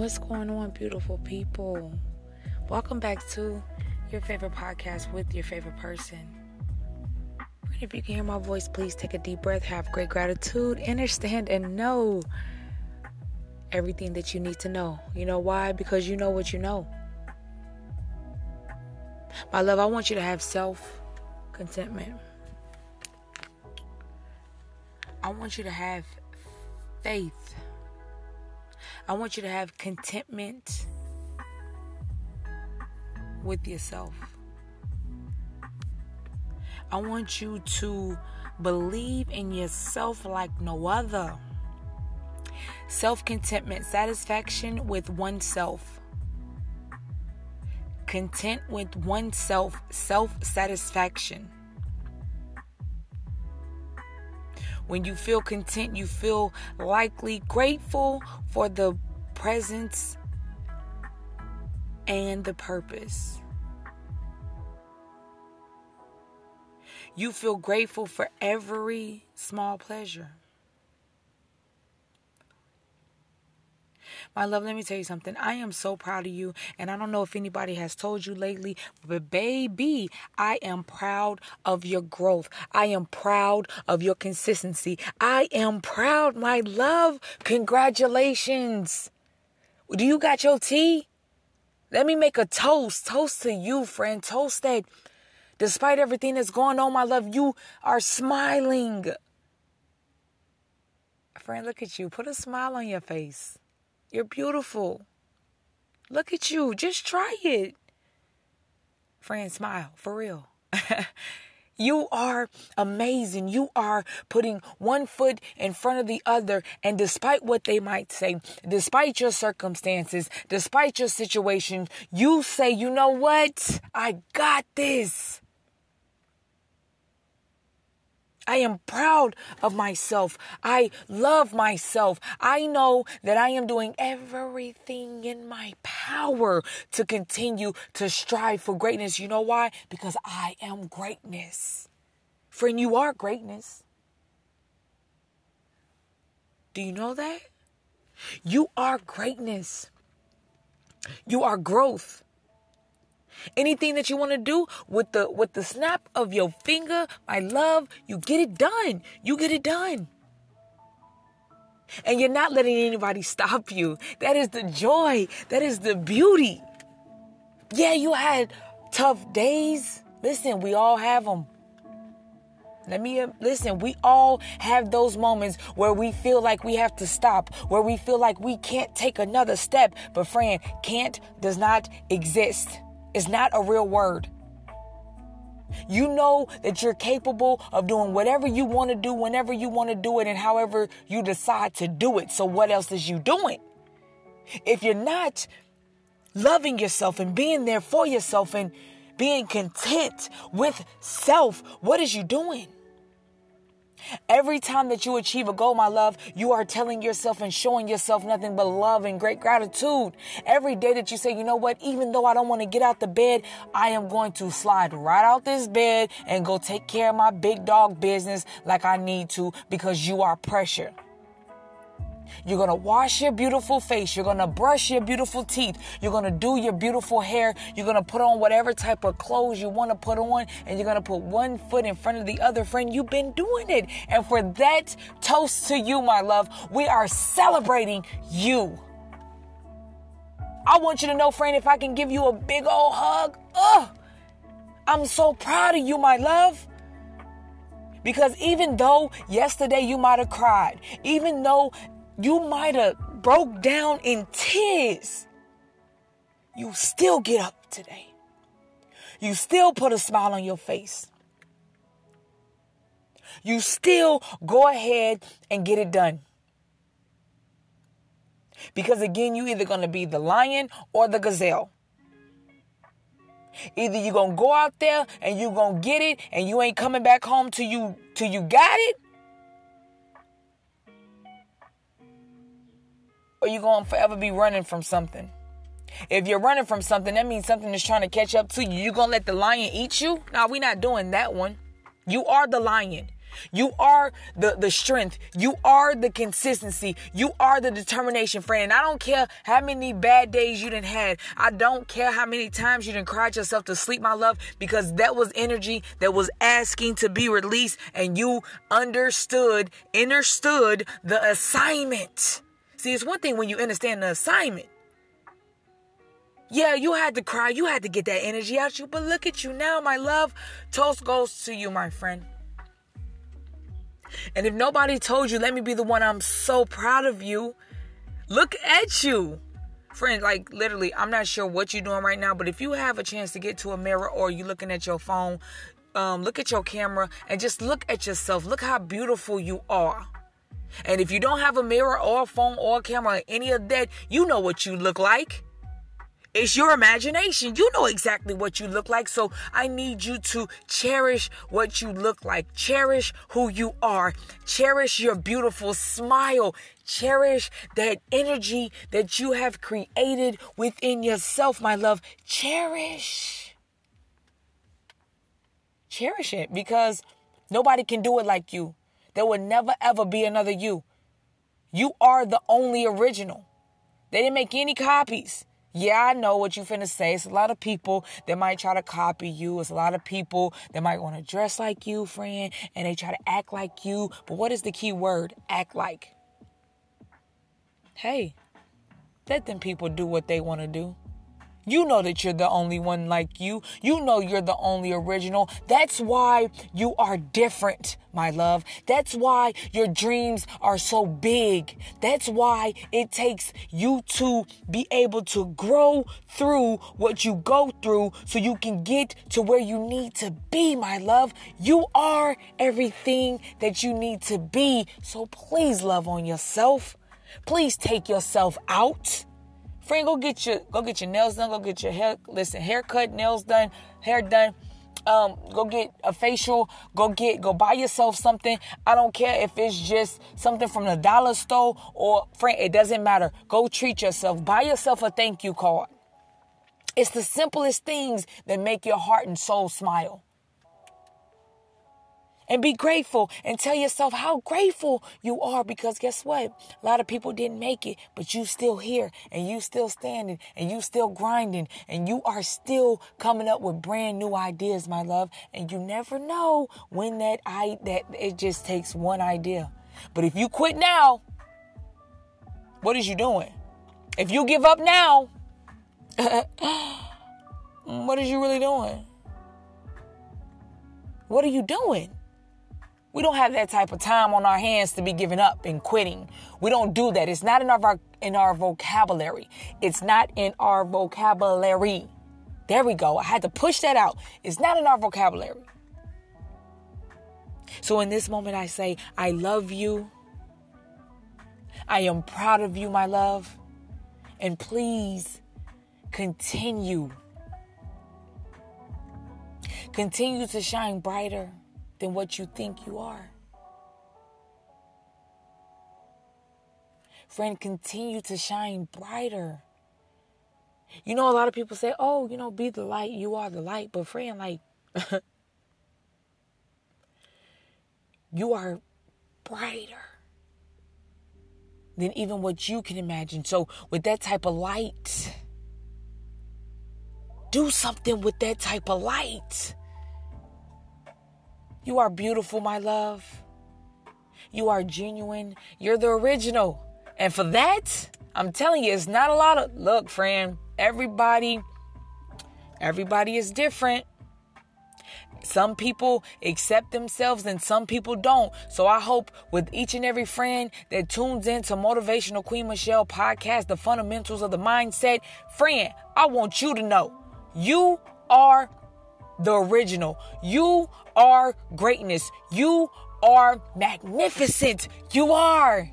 What's going on, beautiful people? Welcome back to your favorite podcast with your favorite person. If you can hear my voice, please take a deep breath, have great gratitude, understand and know everything that you need to know. You know why? Because you know what you know. My love, I want you to have self contentment. I want you to have faith I want you to have contentment with yourself. I want you to believe in yourself like no other. Self contentment, satisfaction with oneself. Content with oneself, self satisfaction. When you feel content, you feel likely grateful for the presence and the purpose. You feel grateful for every small pleasure. My love, let me tell you something. I am so proud of you. And I don't know if anybody has told you lately, but baby, I am proud of your growth. I am proud of your consistency. I am proud, my love. Congratulations. Do you got your tea? Let me make a toast. Toast to you, friend. Toast that despite everything that's going on, my love, you are smiling. Friend, look at you. Put a smile on your face. You're beautiful. Look at you. Just try it. Friend, smile for real. you are amazing. You are putting one foot in front of the other. And despite what they might say, despite your circumstances, despite your situation, you say, you know what? I got this. I am proud of myself. I love myself. I know that I am doing everything in my power to continue to strive for greatness. You know why? Because I am greatness. Friend, you are greatness. Do you know that? You are greatness. You are growth. Anything that you want to do with the with the snap of your finger, my love, you get it done. You get it done. And you're not letting anybody stop you. That is the joy. That is the beauty. Yeah, you had tough days. Listen, we all have them. Let me uh, listen. We all have those moments where we feel like we have to stop, where we feel like we can't take another step. But, friend, can't does not exist is not a real word. You know that you're capable of doing whatever you want to do whenever you want to do it and however you decide to do it. So what else is you doing? If you're not loving yourself and being there for yourself and being content with self, what is you doing? Every time that you achieve a goal, my love, you are telling yourself and showing yourself nothing but love and great gratitude. Every day that you say, you know what, even though I don't want to get out the bed, I am going to slide right out this bed and go take care of my big dog business like I need to because you are pressure. You're going to wash your beautiful face. You're going to brush your beautiful teeth. You're going to do your beautiful hair. You're going to put on whatever type of clothes you want to put on. And you're going to put one foot in front of the other. Friend, you've been doing it. And for that toast to you, my love, we are celebrating you. I want you to know, friend, if I can give you a big old hug, oh, I'm so proud of you, my love. Because even though yesterday you might have cried, even though you might have broke down in tears. You still get up today. You still put a smile on your face. You still go ahead and get it done. Because again, you either going to be the lion or the gazelle. Either you're going to go out there and you're going to get it and you ain't coming back home till you till you got it or you going to forever be running from something? If you're running from something, that means something is trying to catch up to you. You're gonna let the lion eat you? No, we're not doing that one. You are the lion. You are the, the strength. You are the consistency. You are the determination, friend. I don't care how many bad days you didn't had. I don't care how many times you didn't cried yourself to sleep, my love, because that was energy that was asking to be released and you understood, understood the assignment. See, it's one thing when you understand the assignment. Yeah, you had to cry. You had to get that energy out you. But look at you now, my love. Toast goes to you, my friend. And if nobody told you, let me be the one, I'm so proud of you. Look at you. Friend, like literally, I'm not sure what you're doing right now, but if you have a chance to get to a mirror or you're looking at your phone, um, look at your camera and just look at yourself. Look how beautiful you are. And if you don't have a mirror or a phone or a camera or any of that, you know what you look like. It's your imagination. You know exactly what you look like. So I need you to cherish what you look like. Cherish who you are. Cherish your beautiful smile. Cherish that energy that you have created within yourself, my love. Cherish. Cherish it because nobody can do it like you. There will never ever be another you. You are the only original. They didn't make any copies. Yeah, I know what you finna say. It's a lot of people that might try to copy you. It's a lot of people that might want to dress like you, friend, and they try to act like you. But what is the key word? Act like. Hey, let them people do what they want to do. You know that you're the only one like you. You know you're the only original. That's why you are different, my love. That's why your dreams are so big. That's why it takes you to be able to grow through what you go through so you can get to where you need to be, my love. You are everything that you need to be. So please love on yourself. Please take yourself out. Friend, go get your go get your nails done. Go get your hair. Listen, haircut, nails done, hair done. Um, go get a facial. Go get go buy yourself something. I don't care if it's just something from the dollar store or friend. It doesn't matter. Go treat yourself. Buy yourself a thank you card. It's the simplest things that make your heart and soul smile and be grateful and tell yourself how grateful you are because guess what? A lot of people didn't make it, but you still here and you still standing and you still grinding and you are still coming up with brand new ideas, my love. And you never know when that I that it just takes one idea. But if you quit now, what is you doing? If you give up now, what is you really doing? What are you doing? We don't have that type of time on our hands to be giving up and quitting. We don't do that. It's not in our in our vocabulary. It's not in our vocabulary. There we go. I had to push that out. It's not in our vocabulary. So in this moment I say, I love you. I am proud of you, my love. And please continue. Continue to shine brighter than what you think you are. Friend, continue to shine brighter. You know, a lot of people say, oh, you know, be the light. You are the light. But, friend, like, you are brighter than even what you can imagine. So, with that type of light, do something with that type of light. You are beautiful, my love. You are genuine. You're the original. And for that, I'm telling you, it's not a lot of look, friend. Everybody, everybody is different. Some people accept themselves and some people don't. So I hope with each and every friend that tunes in to Motivational Queen Michelle podcast, the fundamentals of the mindset, friend, I want you to know you are the original. You are greatness. You are magnificent. You are.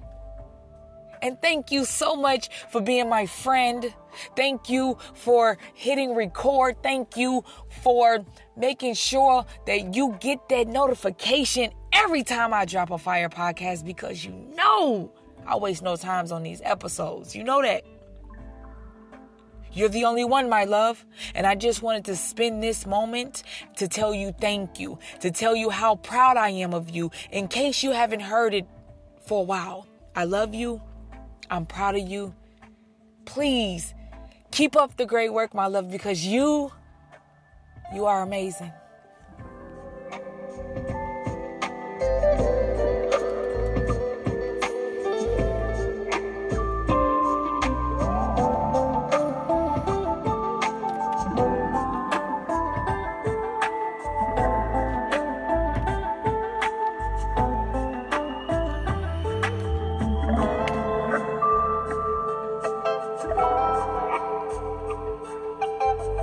And thank you so much for being my friend. Thank you for hitting record. Thank you for making sure that you get that notification every time I drop a fire podcast because you know I waste no times on these episodes. You know that. You're the only one, my love. And I just wanted to spend this moment to tell you thank you, to tell you how proud I am of you, in case you haven't heard it for a while. I love you. I'm proud of you. Please keep up the great work, my love, because you, you are amazing.